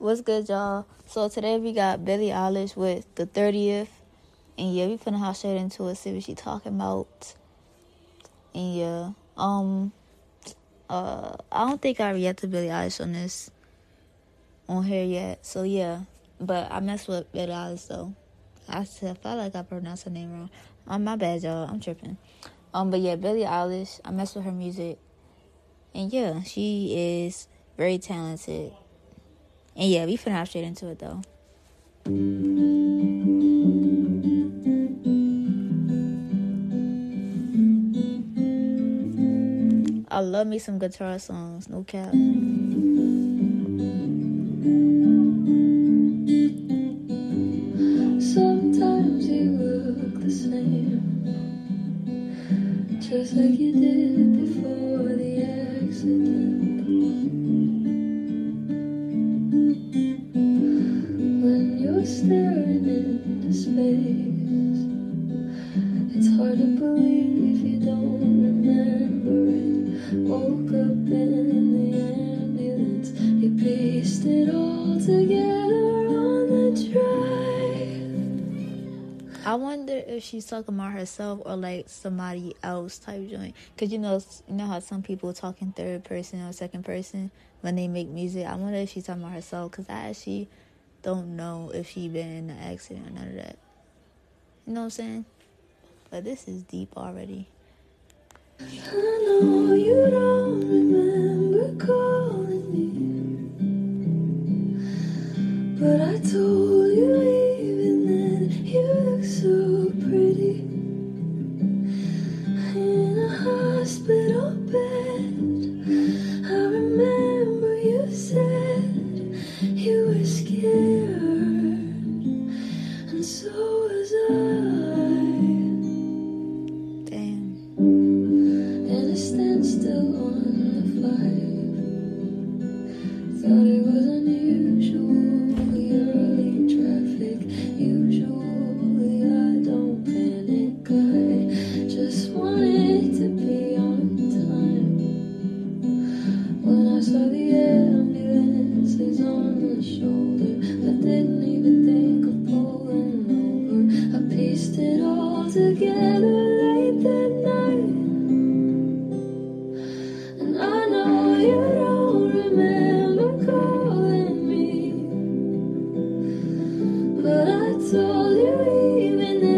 What's good, y'all? So today we got Billie Eilish with the 30th. And yeah, we finna hop straight into it, see what she talking about. And yeah, um, uh, I don't think I reacted to Billie Eilish on this, on here yet. So yeah, but I mess with Billie Eilish though. I felt like I pronounced her name wrong. Um, my bad, y'all. I'm tripping. Um, but yeah, Billie Eilish. I mess with her music, and yeah, she is very talented. And yeah, we finna hop straight into it though. I love me some guitar songs, no cap. Sometimes you look the same, just like you did pieced it all together on the drive. I wonder if she's talking about herself or like somebody else type joint. Cause you know, you know how some people talk in third person or second person when they make music. I wonder if she's talking about herself. Cause I actually don't know if she been in an accident or none of that. You know what I'm saying? But this is deep already. I know you don't remember but I told you even then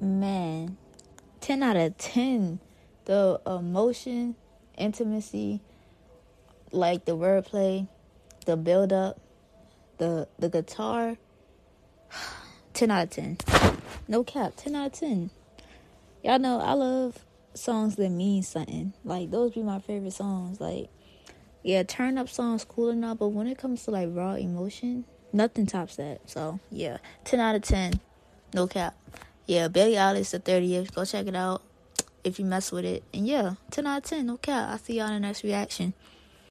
Man. 10 out of 10. The emotion, intimacy, like the wordplay, the build up, the the guitar. 10 out of 10. No cap, 10 out of 10. Y'all know I love songs that mean something. Like those be my favorite songs. Like yeah, turn up songs cool enough, but when it comes to like raw emotion, nothing tops that. So yeah, 10 out of 10. No cap. Yeah, Billie Eilish the 30th. Go check it out if you mess with it. And yeah, 10 out of 10. No cap. I'll see y'all in the next reaction.